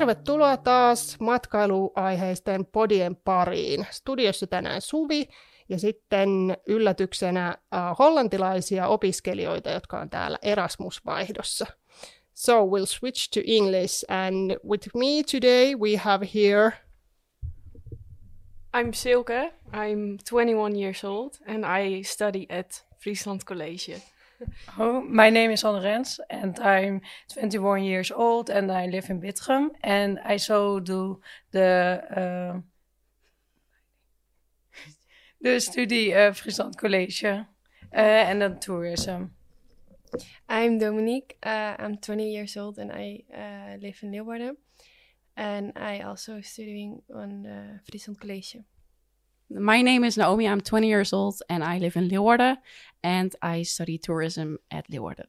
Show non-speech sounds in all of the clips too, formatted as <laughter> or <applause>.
Tervetuloa taas matkailuaiheisten podien pariin. Studiossa tänään Suvi ja sitten yllätyksenä äh, hollantilaisia opiskelijoita, jotka on täällä Erasmus-vaihdossa. So we'll switch to English and with me today we have here I'm Silke. I'm 21 years old and I study at Friesland College. <laughs> Oh, my name is Anne Rens and I'm 21 years old and I live in Bittrum and I so do the uh, the study of Friesland College uh, and then tourism. I'm Dominique. Uh, I'm 20 years old and I uh, live in Leeuwarden. And I also studying on uh, Friesland College. My name is Naomi. I'm 20 years old and I live in Leeuwarden and I study tourism at Leeuwarden.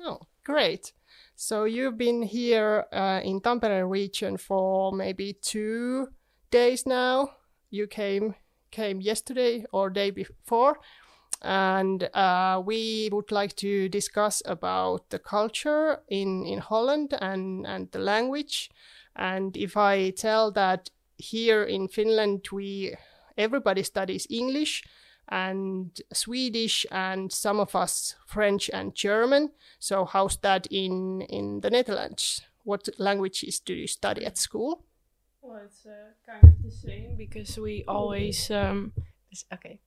Oh, great. So you've been here uh, in Tampere region for maybe two days now. You came came yesterday or day before, and uh, we would like to discuss about the culture in in Holland and and the language. And if I tell that here in Finland we everybody studies English and Swedish and some of us French and German. So how's that in in the Netherlands? What languages do you study at school? Well, it's uh, kind of the same because we always um, okay.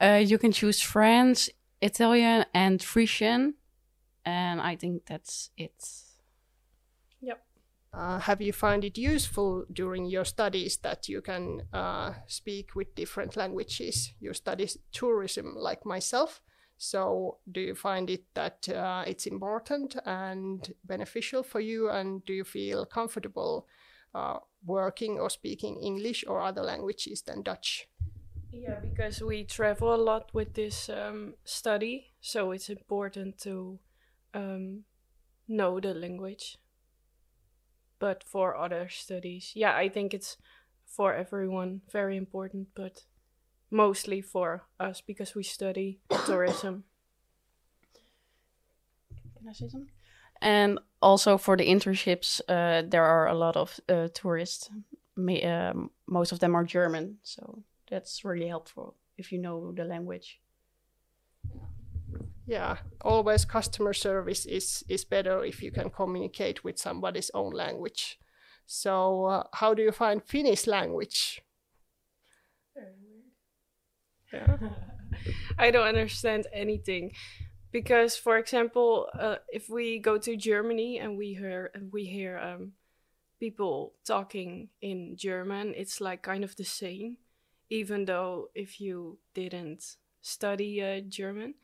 Uh, you can choose French, Italian, and Frisian, and I think that's it. Uh, have you found it useful during your studies that you can uh, speak with different languages? You study tourism like myself. So, do you find it that uh, it's important and beneficial for you? And do you feel comfortable uh, working or speaking English or other languages than Dutch? Yeah, because we travel a lot with this um, study, so it's important to um, know the language but for other studies. Yeah i think it's for everyone very important but mostly for us because we study <coughs> tourism. Can i say something? And also for the internships uh, there are a lot of uh, tourists. May, um, most of them are german so that's really helpful if you know the language yeah always customer service is is better if you can communicate with somebody's own language. So uh, how do you find finnish language? Yeah <laughs> i don't understand anything. Because for example uh, if we go to germany and we hear and we hear um, people talking in german it's like kind of the same even though if you didn't study uh, german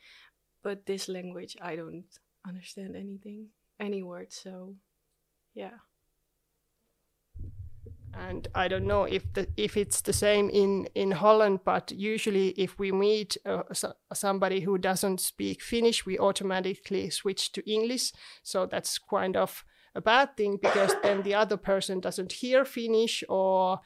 but this language I don't understand anything, any word. So, yeah. And I don't know if the if it's the same in in Holland, but usually if we meet uh, somebody who doesn't speak Finnish, we automatically switch to English. So that's kind of a bad thing because then the other person doesn't hear Finnish or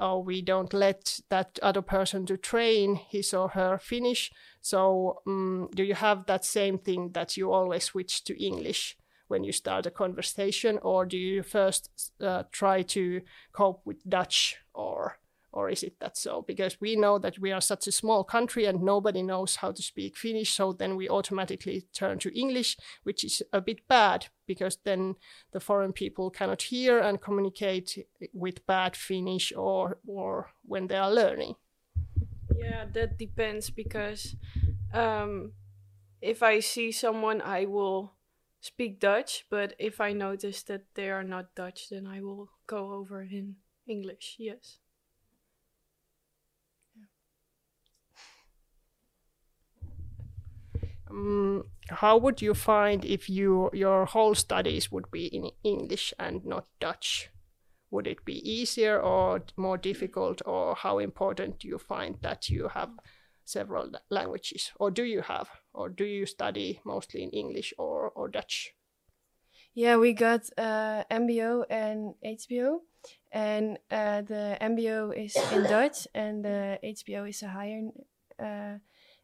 or we don't let that other person to train his or her Finnish. So um, do you have that same thing that you always switch to English when you start a conversation, or do you first uh, try to cope with Dutch, or or is it that so? Because we know that we are such a small country and nobody knows how to speak Finnish, so then we automatically turn to English, which is a bit bad because then the foreign people cannot hear and communicate with bad Finnish or or when they are learning. Yeah, that depends because um, if I see someone, I will speak Dutch. But if I notice that they are not Dutch, then I will go over in English. Yes. Um, how would you find if you your whole studies would be in English and not Dutch? would it be easier or more difficult or how important do you find that you have several languages? Or do you have or do you study mostly in english or, or dutch? Yeah we got uh, mbo and hbo and uh, the mbo is in dutch and the hbo is a higher uh,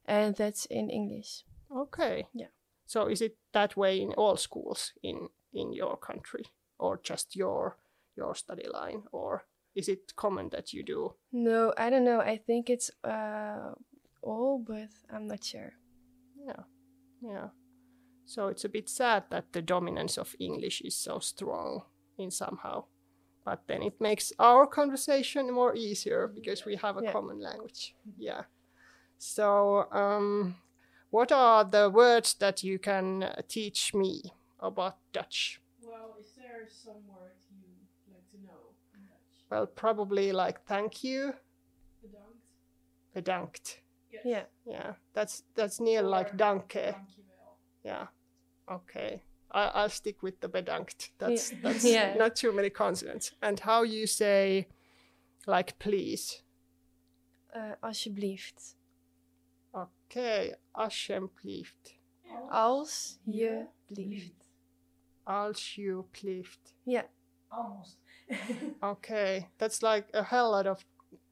and that's in english okay yeah so is it that way in all schools in in your country or just your your study line, or is it common that you do? No, I don't know. I think it's uh, all, but I'm not sure. Yeah, yeah. So it's a bit sad that the dominance of English is so strong in somehow. But then it makes our conversation more easier because we have a Yeah. common language. Yeah. So, um, what are the words that you can uh, teach me about Dutch? Well, is there some word you like to know in Dutch? Well, probably like thank you, Bedankt. bedankt. Yes. Yeah. Yeah, that's that's near like danke. Yeah. Okay. I, I'll stick with the bedankt. That's Yeah. <laughs> that's Yeah. not too many consonants. And how you say, like please. Uh, alsjeblieft. Okay. Alsjeblieft. Als je blieft. Alsjeblieft. Yeah. Almost. <laughs> Okay. That's like a hell lot of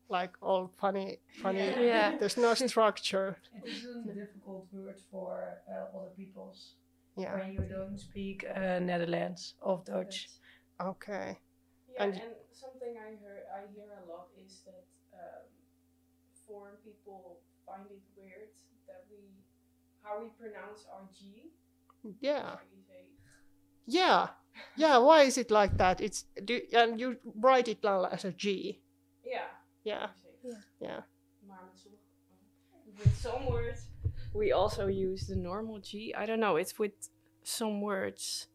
like all funny funny. Yeah. There's no structure. <laughs> It is a difficult word for uh, other peoples Yeah. when you don't speak uh, Netherlands of Dutch. Okay. Yeah, And- and, something I hear I hear a lot is that um, foreign people find it weird that we how we pronounce our G. Yeah. How you say Yeah. Yeah. Why is it like that? It's do and you write it down as a G. yeah. Yeah. you say Yeah. Maar met sommige with some words we also use the normal G. I don't know. It's with some words.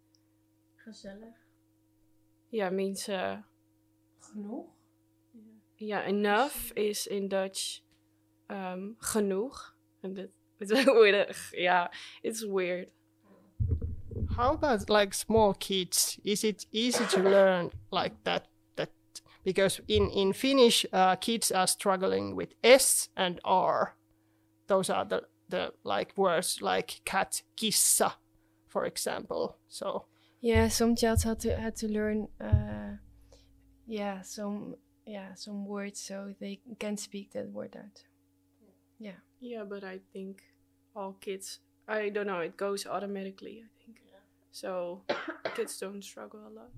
Gezellig. Yeah, means uh, Genoeg. yeah. Enough is in Dutch um, genoeg, and that it's. Yeah, it's weird. How about like small kids? Is it easy to learn like that? That because in in Finnish, uh, kids are struggling with S and R. Those are the the like words like cat, kissa, for example. So Yeah, some child had to had to learn uh yeah, some yeah, some words so they can speak that word out. Yeah, Yeah, but I think all kids. I don't know. It goes automatically. I think. So <coughs> kids don't struggle a lot.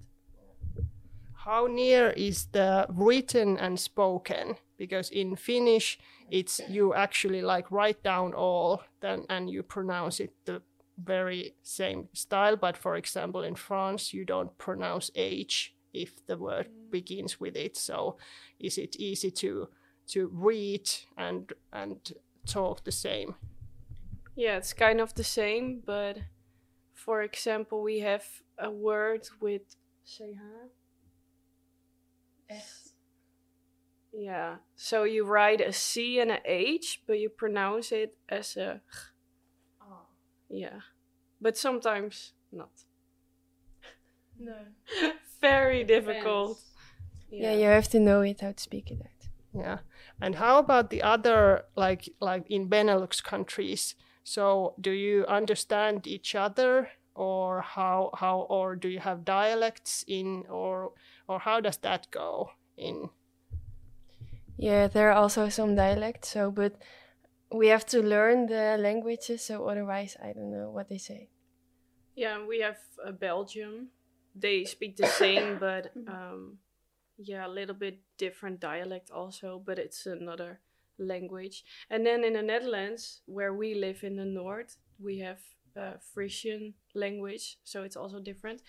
how near is the written and spoken? Because in Finnish, it's you actually like write down all then and you pronounce it the very same style. But for example, in France, you don't pronounce H if the word mm. begins with it. So is it easy to to read and and talk the same? Yeah, it's kind of the same, but for example, we have a word with ch. Echt. Yeah, so you write a C and a H, but you pronounce it as a. Oh. Yeah, but sometimes not. No. <laughs> Very difficult. Yeah. you have to know it how to speak it out. Yeah. And how about the other like like in Benelux countries? So do you understand each other or how how or do you have dialects in or or how does that go in Yeah, there are also some dialects, so but we have to learn the languages, so otherwise I don't know what they say. Yeah, we have uh, Belgium. They speak the same, but <coughs> um, yeah, a little bit different dialect also, but it's another language. And then in the Netherlands, where we live in the north, we have uh, Frisian language, so it's also different.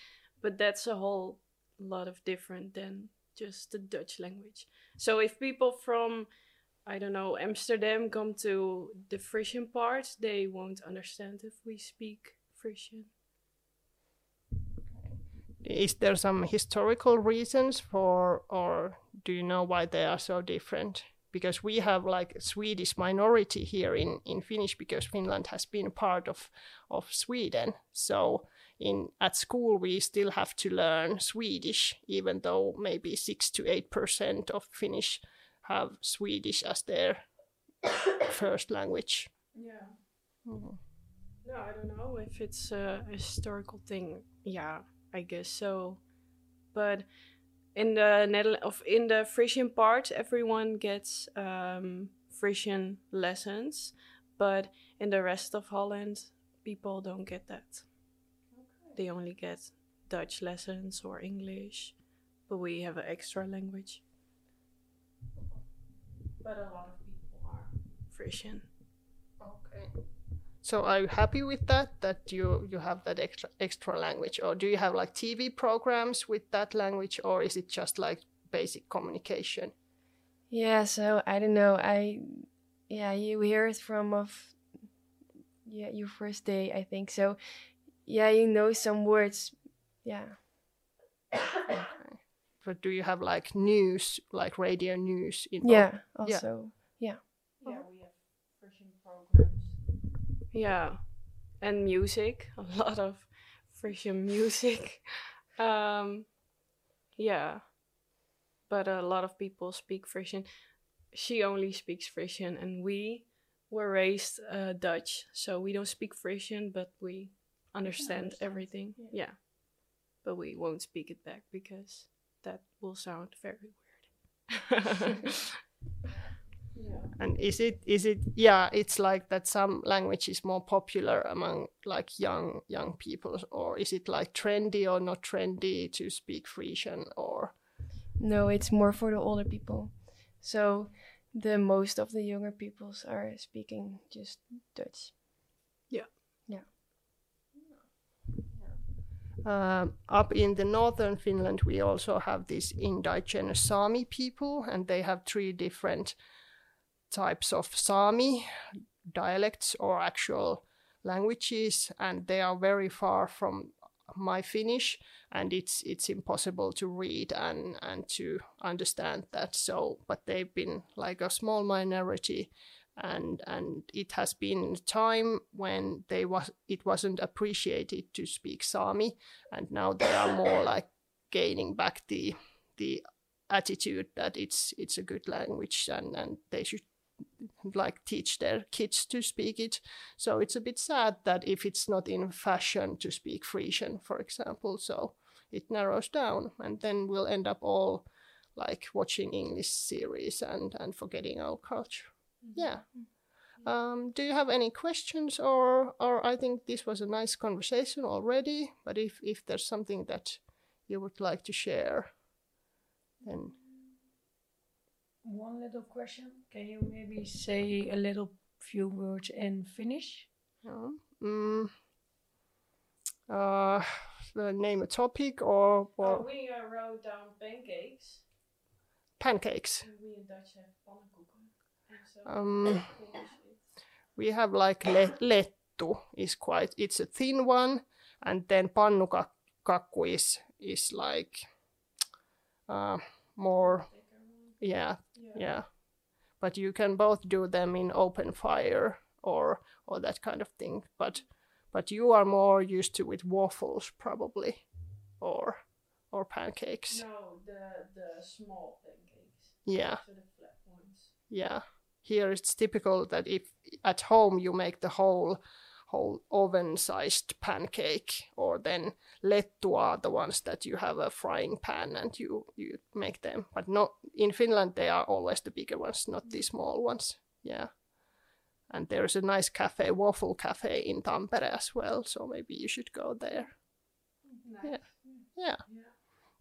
But that's a whole lot of different than just the Dutch language. So if people from I don't know Amsterdam come to the Frisian part, they won't understand if we speak Frisian. Is there some historical reasons for or do you know why they are so different because we have like a swedish minority here in, in finnish because finland has been a part of, of sweden so in at school we still have to learn swedish even though maybe 6 to 8 percent of finnish have swedish as their <coughs> first language Yeah. Mhm. No, I don't know if it's a historical thing. Yeah, I guess so. But in the Netherlands, of in the Frisian part, everyone gets um, Frisian lessons, but in the rest of Holland, people don't get that. They only get Dutch lessons or English. but we have an extra language. But a lot of people are Frisian. So are you happy with that? That you you have that extra extra language, or do you have like TV programs with that language, or is it just like basic communication? Yeah, so I don't know. I yeah, you hear it from of yeah, your first day, I think. So yeah, you know some words. Yeah. <coughs> But do you have like news, like radio news? In Yeah, also. Yeah. Yeah, Yeah, and music, <laughs> a lot of Frisian music. <laughs> um, yeah, but a lot of people speak Frisian. She only speaks Frisian, and we were raised uh, Dutch, so we don't speak Frisian, but we understand everything. Yeah. but we won't speak it back because that will sound very weird. <laughs> yeah. And is it is it yeah? It's like that. Some language is more popular among like young young people, or is it like trendy or not trendy to speak Frisian or? No, it's more for the older people. So the most of the younger peoples are speaking just Dutch. Yeah. Yeah. Um, up in the northern Finland, we also have these indigenous Sami people, and they have three different types of Sami dialects or actual languages, and they are very far from my Finnish, and it's it's impossible to read and and to understand that. So, but they've been like a small minority and and it has been a time when they was it wasn't appreciated to speak Sami, and now they are more <coughs> like gaining back the the attitude that it's it's a good language and and they should like teach their kids to speak it. So it's a bit sad that if it's not in fashion to speak Frisian, for example, so it narrows down, and then we'll end up all like watching English series and and forgetting our culture. Yeah. Um, do you have any questions or or i think this was a nice conversation already but if if there's something that you would like to share then One little question. Can you maybe say a little few words in Finnish? uh, mm, uh, name a topic or, or we uh, wrote down pancakes. pancakes And we in Dutch have pannenkoeken. So um, we have like le- lettu is quite it's a thin one and then pannukakku is is like uh, more yeah yeah. but you can both do them in open fire or or that kind of thing but but you are more used to with waffles probably or or pancakes. No, the the small pancakes. yeah. So the flat ones. yeah. Here it's typical that if at home you make the whole whole oven sized pancake or then lettu are the ones that you have a frying pan and you you make them. But not in finland they are always the bigger ones not the small ones. Yeah. And there's a nice cafe waffle cafe in tampere as well so maybe you should go there. Yeah. Yeah.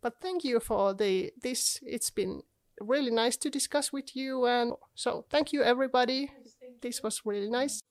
But thank you for the this. It's been really nice to discuss with you and so thank you everybody. This was really nice